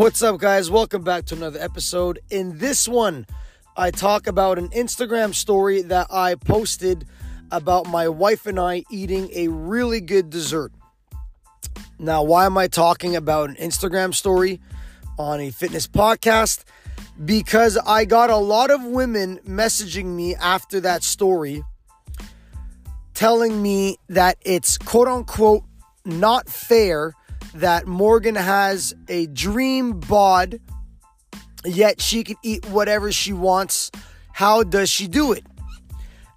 What's up, guys? Welcome back to another episode. In this one, I talk about an Instagram story that I posted about my wife and I eating a really good dessert. Now, why am I talking about an Instagram story on a fitness podcast? Because I got a lot of women messaging me after that story telling me that it's quote unquote not fair that Morgan has a dream bod, yet she can eat whatever she wants. How does she do it?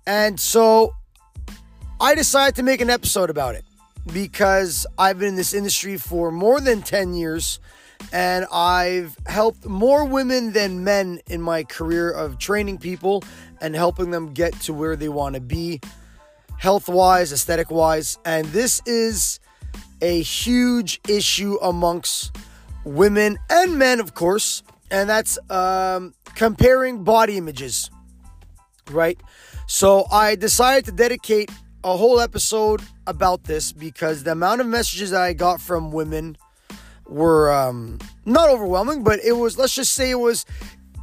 And so I decided to make an episode about it because I've been in this industry for more than 10 years and I've helped more women than men in my career of training people and helping them get to where they want to be health wise, aesthetic wise. And this is a huge issue amongst women and men, of course, and that's um, comparing body images, right? So I decided to dedicate a whole episode about this because the amount of messages that I got from women were um, not overwhelming, but it was let's just say it was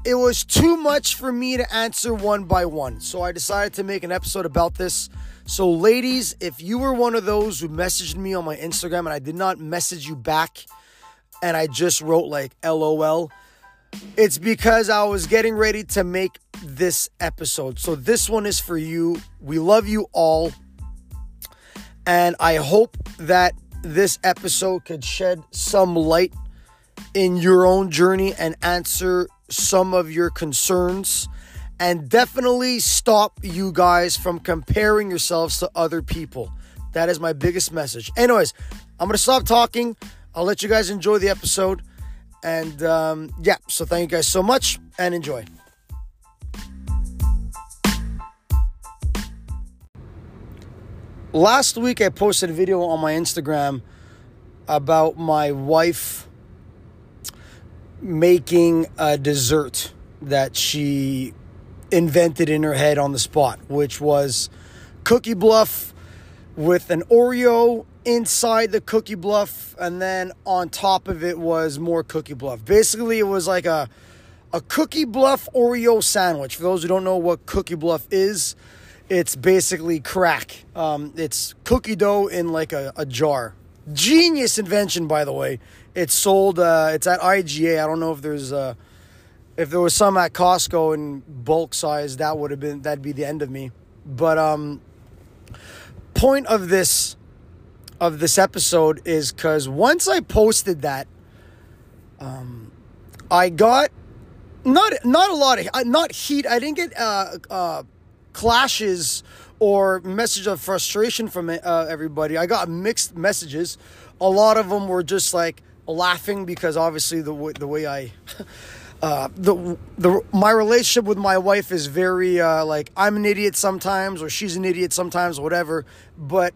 it was too much for me to answer one by one. So I decided to make an episode about this. So, ladies, if you were one of those who messaged me on my Instagram and I did not message you back and I just wrote like LOL, it's because I was getting ready to make this episode. So, this one is for you. We love you all. And I hope that this episode could shed some light in your own journey and answer some of your concerns and definitely stop you guys from comparing yourselves to other people. That is my biggest message. Anyways, I'm going to stop talking. I'll let you guys enjoy the episode. And um, yeah, so thank you guys so much and enjoy. Last week, I posted a video on my Instagram about my wife making a dessert that she invented in her head on the spot, which was Cookie Bluff with an Oreo inside the Cookie Bluff, and then on top of it was more Cookie Bluff. Basically, it was like a a Cookie Bluff Oreo sandwich. For those who don't know what Cookie Bluff is, it's basically crack. Um, it's cookie dough in like a, a jar. Genius invention, by the way. It's sold. Uh, it's at IGA. I don't know if there's. Uh, if there was some at Costco in bulk size, that would have been that'd be the end of me. But um point of this of this episode is cuz once I posted that um I got not not a lot of uh, not heat. I didn't get uh uh clashes or message of frustration from uh, everybody. I got mixed messages. A lot of them were just like laughing because obviously the way, the way I uh, the the my relationship with my wife is very uh, like I'm an idiot sometimes or she's an idiot sometimes, or whatever. But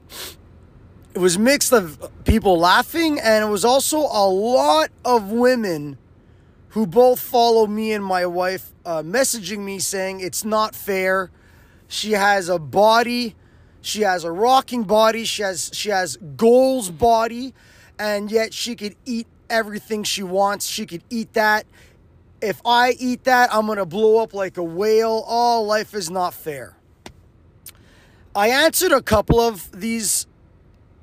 it was mixed of people laughing, and it was also a lot of women who both follow me and my wife uh, messaging me saying it's not fair. She has a body, she has a rocking body, she has she has goals body, and yet she could eat everything she wants. She could eat that if I eat that, I'm going to blow up like a whale. Oh, life is not fair. I answered a couple of these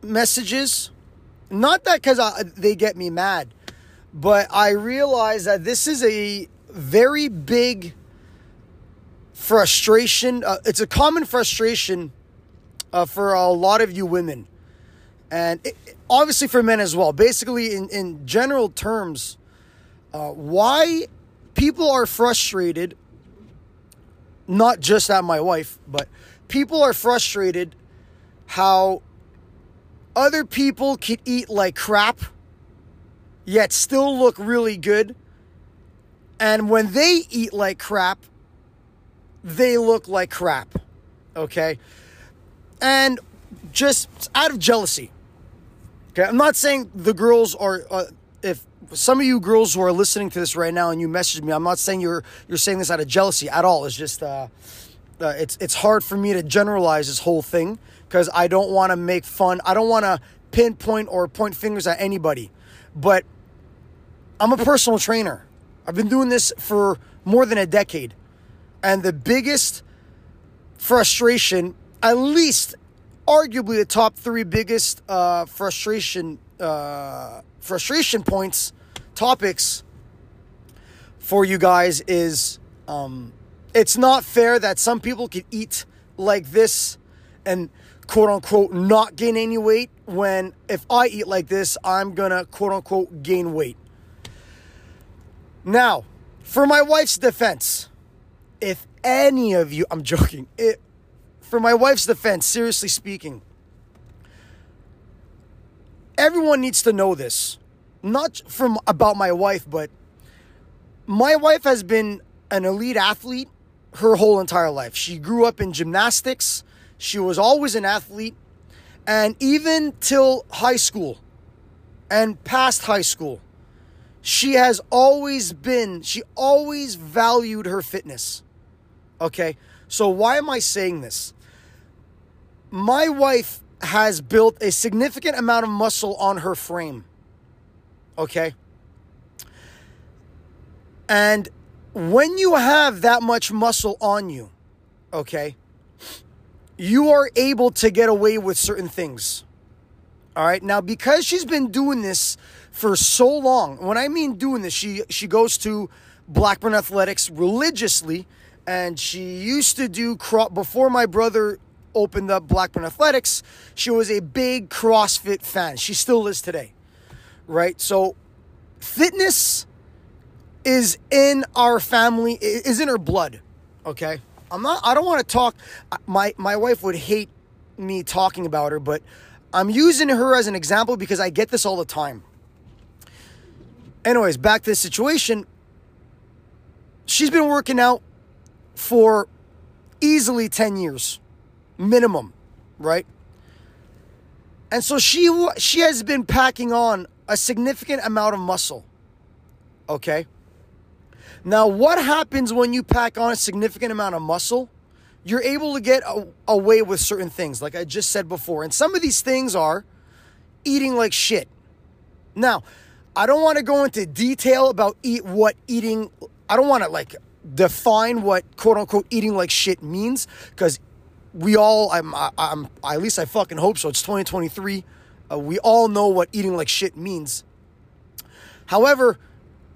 messages. Not that because they get me mad, but I realize that this is a very big frustration. Uh, it's a common frustration uh, for a lot of you women. And it, obviously for men as well. Basically, in, in general terms, uh, why people are frustrated, not just at my wife, but people are frustrated how other people can eat like crap, yet still look really good. And when they eat like crap, they look like crap. Okay? And just out of jealousy. Okay, I'm not saying the girls are uh, if some of you girls who are listening to this right now and you message me, I'm not saying you're you're saying this out of jealousy at all. It's just uh, uh, it's it's hard for me to generalize this whole thing because I don't want to make fun. I don't want to pinpoint or point fingers at anybody. But I'm a personal trainer. I've been doing this for more than a decade. And the biggest frustration, at least arguably the top three biggest uh, frustration uh, frustration points, topics for you guys is um, it's not fair that some people can eat like this and quote unquote not gain any weight when if I eat like this, I'm gonna quote unquote gain weight. Now, for my wife's defense, if any of you, I'm joking, it, for my wife's defense, seriously speaking, everyone needs to know this. Not from about my wife, but my wife has been an elite athlete her whole entire life. She grew up in gymnastics. She was always an athlete. And even till high school and past high school, she has always been, she always valued her fitness. Okay? So, why am I saying this? My wife has built a significant amount of muscle on her frame. Okay? And when you have that much muscle on you, okay, you are able to get away with certain things. All right. Now, because she's been doing this for so long, when I mean doing this, she she goes to Blackburn Athletics religiously, and she used to do before my brother opened up Blackburn Athletics. She was a big CrossFit fan. She still is today, right? So, fitness is in our family, is in her blood. Okay, I'm not. I don't want to talk. My my wife would hate me talking about her, but I'm using her as an example because I get this all the time. Anyways, back to the situation. She's been working out for easily 10 years minimum, right? And so she she has been packing on a significant amount of muscle. Okay? Now, what happens when you pack on a significant amount of muscle? You're able to get a, away with certain things, like I just said before. And some of these things are eating like shit. Now, I don't want to go into detail about eat what eating. I don't want to like define what quote unquote eating like shit means because we all I'm I'm at least I fucking hope so. It's 2023. Uh, we all know what eating like shit means. However,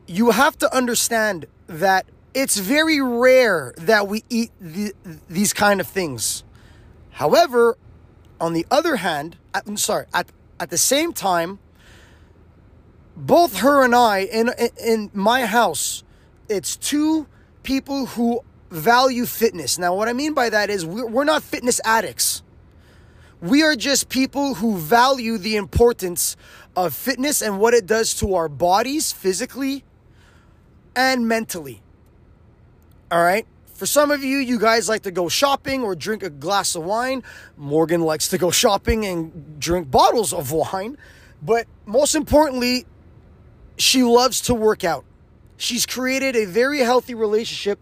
you have to understand that it's very rare that we eat the, these kind of things. However, on the other hand, I'm sorry, at, at the same time, both her and I in in my house, it's two people who value fitness. Now, what I mean by that is we're, we're not fitness addicts. We are just people who value the importance of fitness and what it does to our bodies physically and mentally. All right? For some of you, you guys like to go shopping or drink a glass of wine. Morgan likes to go shopping and drink bottles of wine. But most importantly, she loves to work out. She's created a very healthy relationship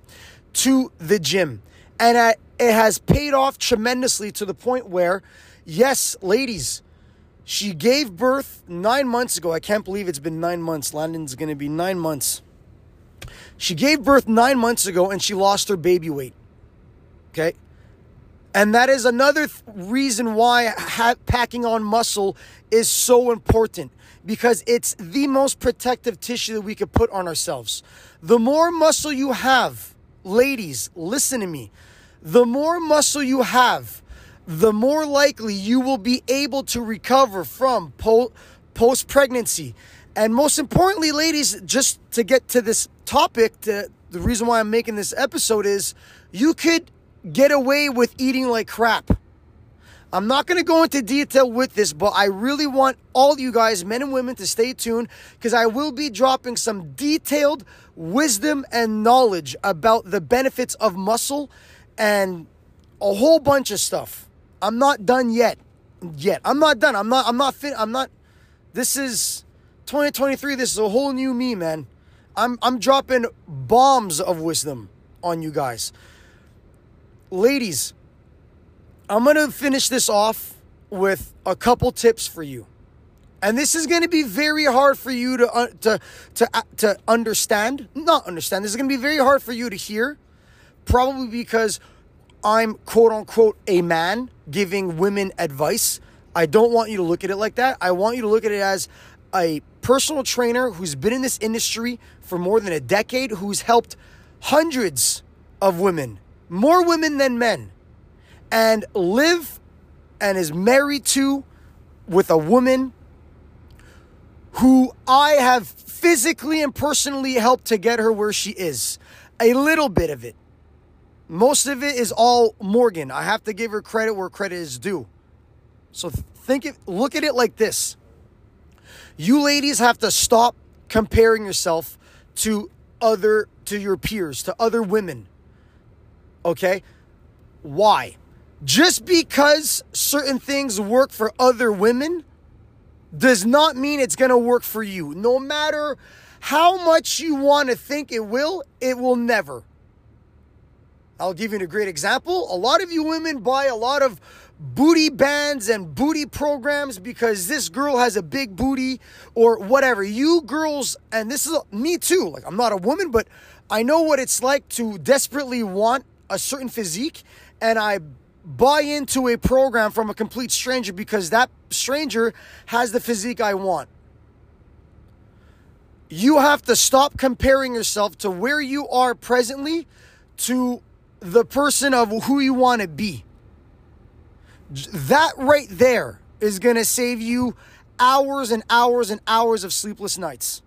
to the gym. And it has paid off tremendously to the point where, yes, ladies, she gave birth nine months ago. I can't believe it's been nine months. Landon's going to be nine months. She gave birth nine months ago and she lost her baby weight. Okay. And that is another th- reason why ha- packing on muscle is so important because it's the most protective tissue that we could put on ourselves. The more muscle you have, ladies, listen to me. The more muscle you have, the more likely you will be able to recover from po- post pregnancy. And most importantly, ladies, just to get to this topic, to, the reason why I'm making this episode is you could get away with eating like crap. I'm not going to go into detail with this, but I really want all you guys, men and women, to stay tuned because I will be dropping some detailed wisdom and knowledge about the benefits of muscle and a whole bunch of stuff. I'm not done yet. Yet. I'm not done. I'm not I'm not fit. I'm not this is 2023. This is a whole new me, man. I'm I'm dropping bombs of wisdom on you guys. Ladies, I'm going to finish this off with a couple tips for you. And this is going to be very hard for you to uh, to to uh, to understand. Not understand. This is going to be very hard for you to hear, probably because I'm quote unquote a man giving women advice. I don't want you to look at it like that. I want you to look at it as a personal trainer who's been in this industry for more than a decade, who's helped hundreds of women, more women than men, and live and is married to with a woman who I have physically and personally helped to get her where she is. A little bit of it. Most of it is all Morgan. I have to give her credit where credit is due. So think it look at it like this. You ladies have to stop comparing yourself to other to your peers, to other women. Okay? Why? Just because certain things work for other women does not mean it's going to work for you. No matter how much you want to think it will, it will never. I'll give you a great example. A lot of you women buy a lot of booty bands and booty programs because this girl has a big booty or whatever. You girls, and this is me too, like I'm not a woman, but I know what it's like to desperately want a certain physique and I buy into a program from a complete stranger because that stranger has the physique I want. You have to stop comparing yourself to where you are presently to the person of who you want to be. That right there is going to save you hours and hours and hours of sleepless nights.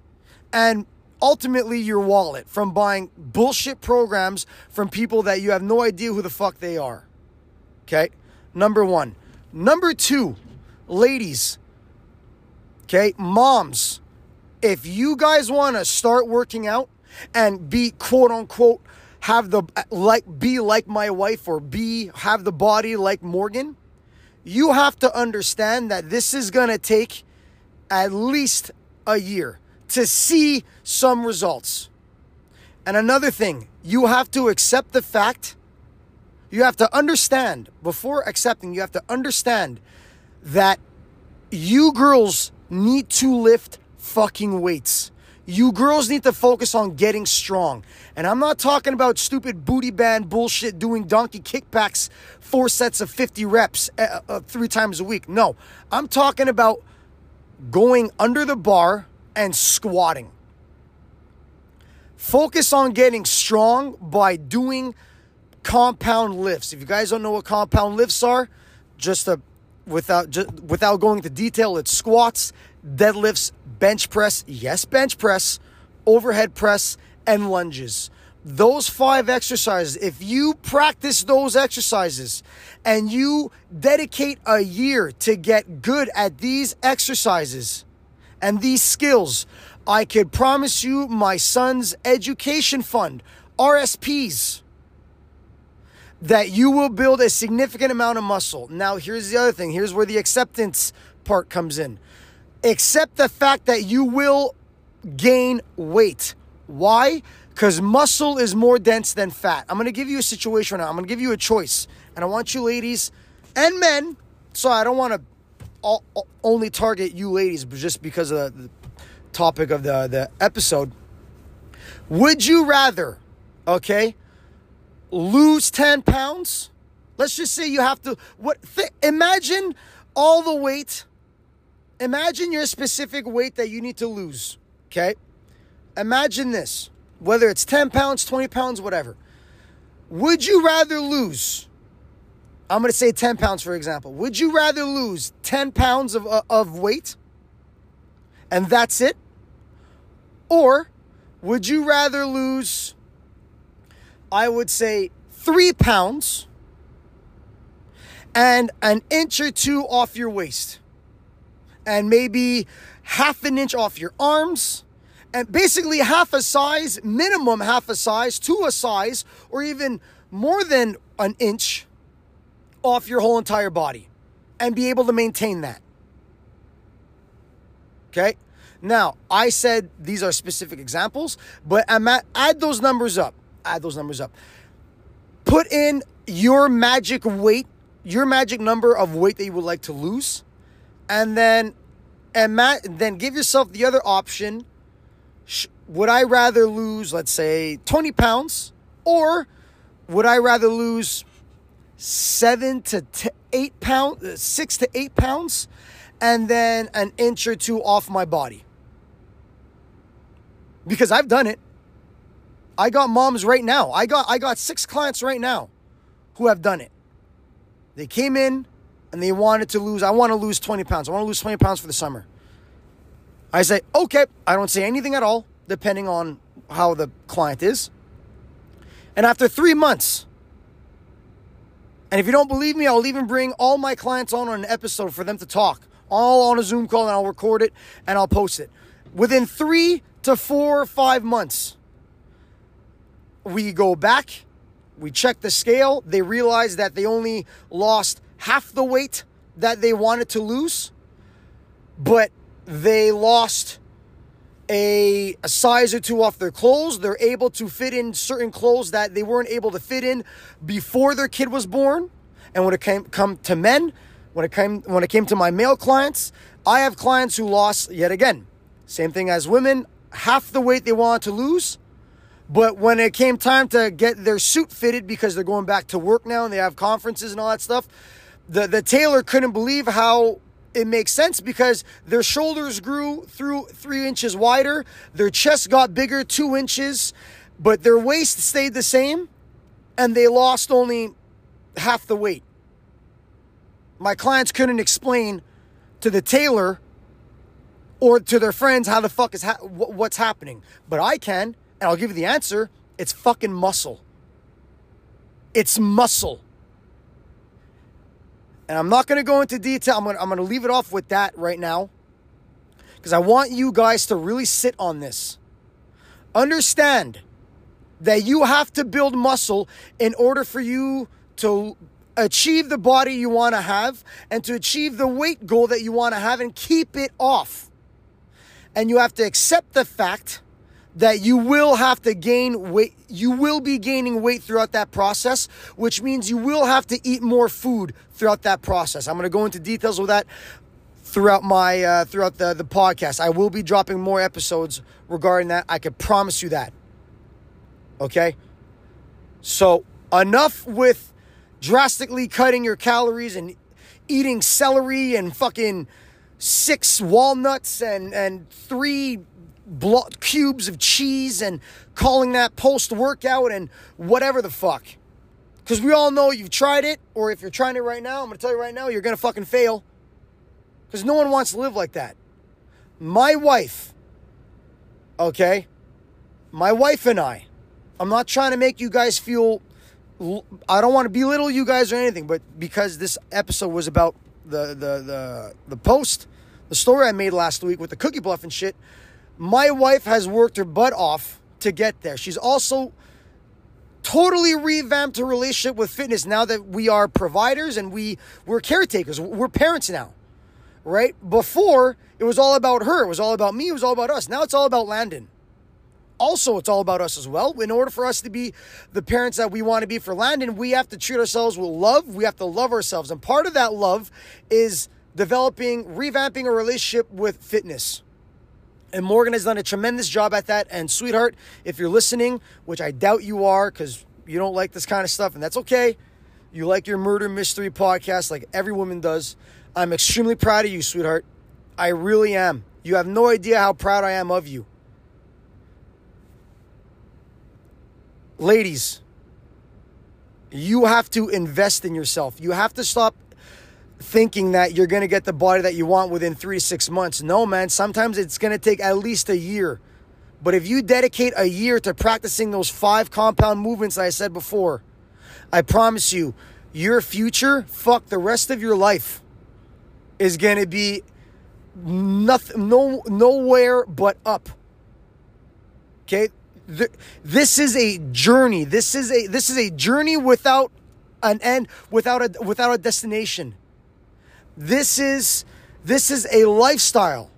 And ultimately your wallet from buying bullshit programs from people that you have no idea who the fuck they are. Okay? Number 1. Number 2, ladies. Okay? Moms, if you guys want to start working out and be quote unquote have the uh, like be like my wife or be have the body like Morgan, you have to understand that this is going to take at least a year to see some results. And another thing, you have to accept the fact, you have to understand, before accepting, you have to understand that you girls need to lift fucking weights. You girls need to focus on getting strong. And I'm not talking about stupid booty band bullshit doing donkey kickbacks, four sets of 50 reps uh, uh, three times a week. No, I'm talking about going under the bar and squatting. Focus on getting strong by doing compound lifts. If you guys don't know what compound lifts are, just a without just, without going into detail, it's squats, deadlifts, bench press, yes, bench press, overhead press, and lunges. Those five exercises, if you practice those exercises and you dedicate a year to get good at these exercises and these skills, I could promise you my son's education fund, RSPs, that you will build a significant amount of muscle. Now, here's the other thing here's where the acceptance part comes in accept the fact that you will gain weight. Why? Because muscle is more dense than fat. I'm to give you a situation now. I'm to give you a choice. And I want you ladies and men, so I don't want to only target you ladies, just because of the topic of the, the episode. Would you rather, okay, lose 10 pounds? Let's just say you have to, what, th- imagine all the weight imagine your specific weight that you need to lose, okay? Imagine this, whether it's 10 pounds, 20 pounds, whatever. Would you rather lose? I'm going to say 10 pounds, for example. Would you rather lose 10 pounds of, uh, of weight and that's it? Or would you rather lose, I would say, three pounds and an inch or two off your waist? And maybe half an inch off your arms and basically half a size, minimum half a size to a size, or even more than an inch off your whole entire body and be able to maintain that. Okay? Now, I said these are specific examples, but I'm at, add those numbers up. Add those numbers up. Put in your magic weight, your magic number of weight that you would like to lose and then and Matt, then give yourself the other option. Would I rather lose, let's say, 20 pounds, or would I rather lose seven to t- eight pounds, uh, six to eight pounds, and then an inch or two off my body? Because I've done it. I got moms right now. I got I got six clients right now who have done it. They came in and they wanted to lose. I want to lose 20 pounds. I want to lose 20 pounds for the summer. I say, okay. I don't say anything at all, depending on how the client is. And after three months, and if you don't believe me, I'll even bring all my clients on on an episode for them to talk, all on a Zoom call, and I'll record it and I'll post it. Within three to four or five months, we go back, we check the scale. They realize that they only lost half the weight that they wanted to lose, but they lost a, a, size or two off their clothes. They're able to fit in certain clothes that they weren't able to fit in before their kid was born. And when it came come to men, when it came when it came to my male clients, I have clients who lost yet again. Same thing as women, half the weight they wanted to lose. But when it came time to get their suit fitted because they're going back to work now and they have conferences and all that stuff, the, the tailor couldn't believe how it makes sense because their shoulders grew through three inches wider, their chest got bigger two inches, but their waist stayed the same, and they lost only half the weight. My clients couldn't explain to the tailor or to their friends how the fuck is ha- what's happening, but I can, and I'll give you the answer. It's fucking muscle. It's muscle. And I'm not going to go into detail. I'm going I'm to leave it off with that right now because I want you guys to really sit on this. Understand that you have to build muscle in order for you to achieve the body you want to have and to achieve the weight goal that you want to have and keep it off. And you have to accept the fact that you will have to gain weight. You will be gaining weight throughout that process, which means you will have to eat more food throughout that process. I'm going to go into details with that throughout my uh, throughout the the podcast. I will be dropping more episodes regarding that. I can promise you that. Okay? So, enough with drastically cutting your calories and eating celery and fucking six walnuts and and three blo- cubes of cheese and calling that post workout and whatever the fuck. Because we all know you've tried it, or if you're trying it right now, I'm going to tell you right now, you're going to fucking fail. Because no one wants to live like that. My wife, okay? My wife and I, I'm not trying to make you guys feel, I don't want to belittle you guys or anything, but because this episode was about the, the, the, the post, the story I made last week with the cookie bluff and shit, my wife has worked her butt off to get there. She's also totally revamped her relationship with fitness now that we are providers and we we're caretakers. We're parents now. Right? Before, it was all about her. It was all about me. It was all about us. Now it's all about Landon. Also, it's all about us as well. In order for us to be the parents that we want to be for Landon, we have to treat ourselves with love. We have to love ourselves. And part of that love is developing, revamping a relationship with fitness. And Morgan has done a tremendous job at that. And sweetheart, if you're listening, which I doubt you are because you don't like this kind of stuff, and that's okay. You like your murder mystery podcast like every woman does. I'm extremely proud of you, sweetheart. I really am. You have no idea how proud I am of you. Ladies, you have to invest in yourself. You have to stop thinking that you're going to get the body that you want within three to six months. No, man, sometimes it's going to take at least a year. But if you dedicate a year to practicing those five compound movements I said before, I promise you, your future, fuck, the rest of your life is going to be nothing, no, nowhere but up. Okay? This is a journey. This is a this is a journey without an end, without a without a destination. This is this is a lifestyle.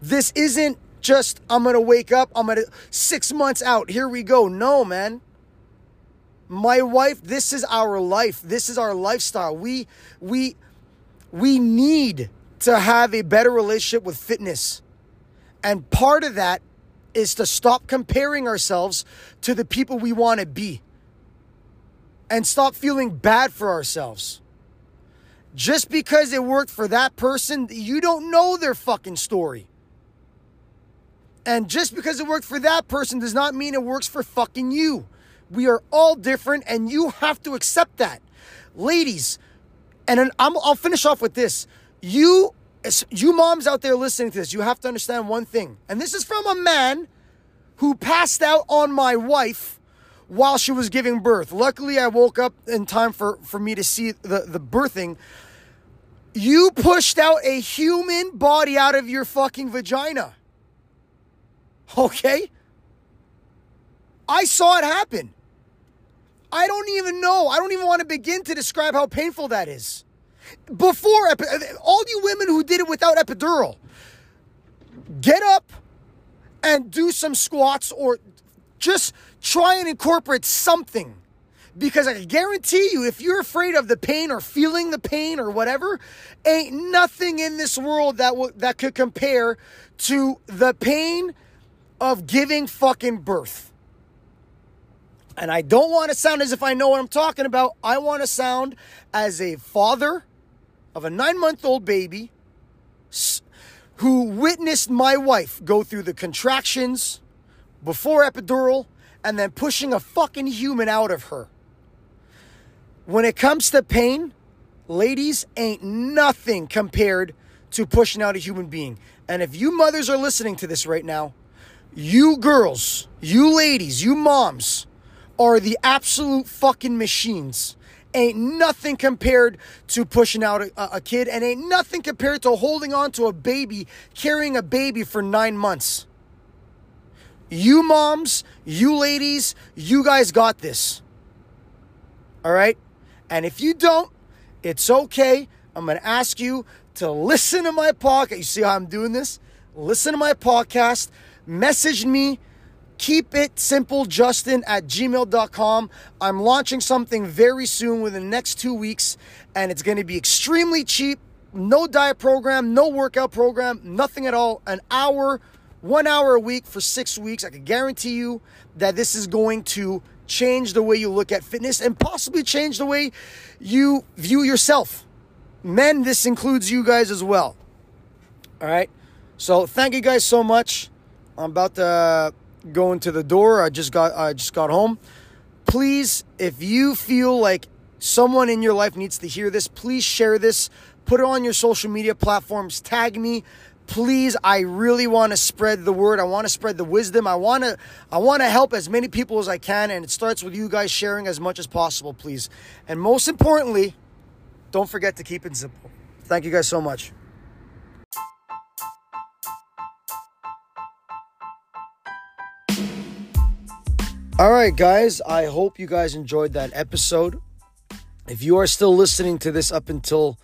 This isn't just I'm going to wake up, I'm going to 6 months out, here we go. No, man. My wife, this is our life. This is our lifestyle. We we we need to have a better relationship with fitness. And part of that is to stop comparing ourselves to the people we want to be and stop feeling bad for ourselves. Just because it worked for that person, you don't know their fucking story. And just because it worked for that person does not mean it works for fucking you. We are all different and you have to accept that. Ladies, and i will finish off with this. You, you moms out there listening to this, you have to understand one thing. And this is from a man who passed out on my wife while she was giving birth. Luckily, I woke up in time for, for me to see the, the birthing. You pushed out a human body out of your fucking vagina. Okay? I saw it happen. I don't even know. I don't even want to begin to describe how painful that is. Before, all you women who did it without epidural, get up and do some squats or just try and incorporate something. Because I guarantee you, if you're afraid of the pain or feeling the pain or whatever, ain't nothing in this world that w- that could compare to the pain of giving fucking birth. And I don't want to sound as if I know what I'm talking about. I want to sound as a father of a nine month old baby who witnessed my wife go through the contractions before epidural and then pushing a fucking human out of her. When it comes to pain, ladies ain't nothing compared to pushing out a human being. And if you mothers are listening to this right now, you girls, you ladies, you moms are the absolute fucking machines. Ain't nothing compared to pushing out a, a, kid, and ain't nothing compared to holding on to a baby, carrying a baby for nine months. You moms, you ladies, you guys got this. All right? And if you don't, it's okay. I'm going to ask you to listen to my podcast. You see how I'm doing this? Listen to my podcast message me keep it simple justin at gmail.com i'm launching something very soon within the next two weeks and it's going to be extremely cheap no diet program no workout program nothing at all an hour one hour a week for six weeks i can guarantee you that this is going to change the way you look at fitness and possibly change the way you view yourself men this includes you guys as well all right so thank you guys so much I'm about to uh, go into the door. I just got I just got home. Please, if you feel like someone in your life needs to hear this, please share this. Put it on your social media platforms. Tag me. Please, I really want to spread the word. I want to spread the wisdom. I want to I want to help as many people as I can and it starts with you guys sharing as much as possible, please. And most importantly, don't forget to keep it simple. Thank you guys so much. All right, guys, I hope you guys enjoyed that episode. If you are still listening to this up until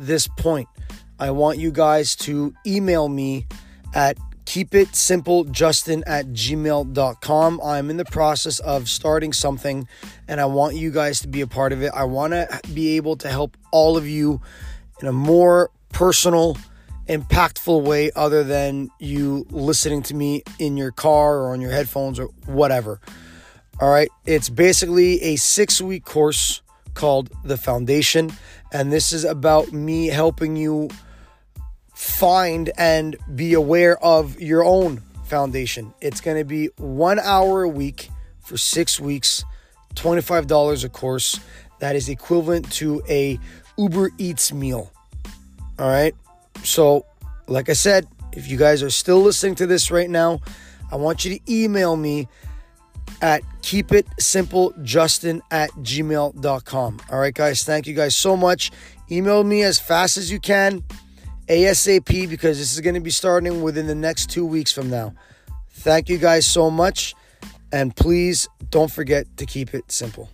this point, I want you guys to email me at keepitsimplejustin at gmail.com. I'm in the process of starting something and I want you guys to be a part of it. I want to be able to help all of you in a more personal, impactful way other than you listening to me in your car or on your headphones or whatever. All right. It's basically a six week course called The Foundation. And this is about me helping you find and be aware of your own foundation. It's going to be one hour a week for six weeks, $25 a course. That is equivalent to a Uber Eats meal. All right. So, like I said, if you guys are still listening to this right now, I want you to email me at keepitsimplejustin at gmail.com. All right, guys, thank you guys so much. Email me as fast as you can, ASAP, because this is going to be starting within the next two weeks from now. Thank you guys so much. And please don't forget to keep it simple.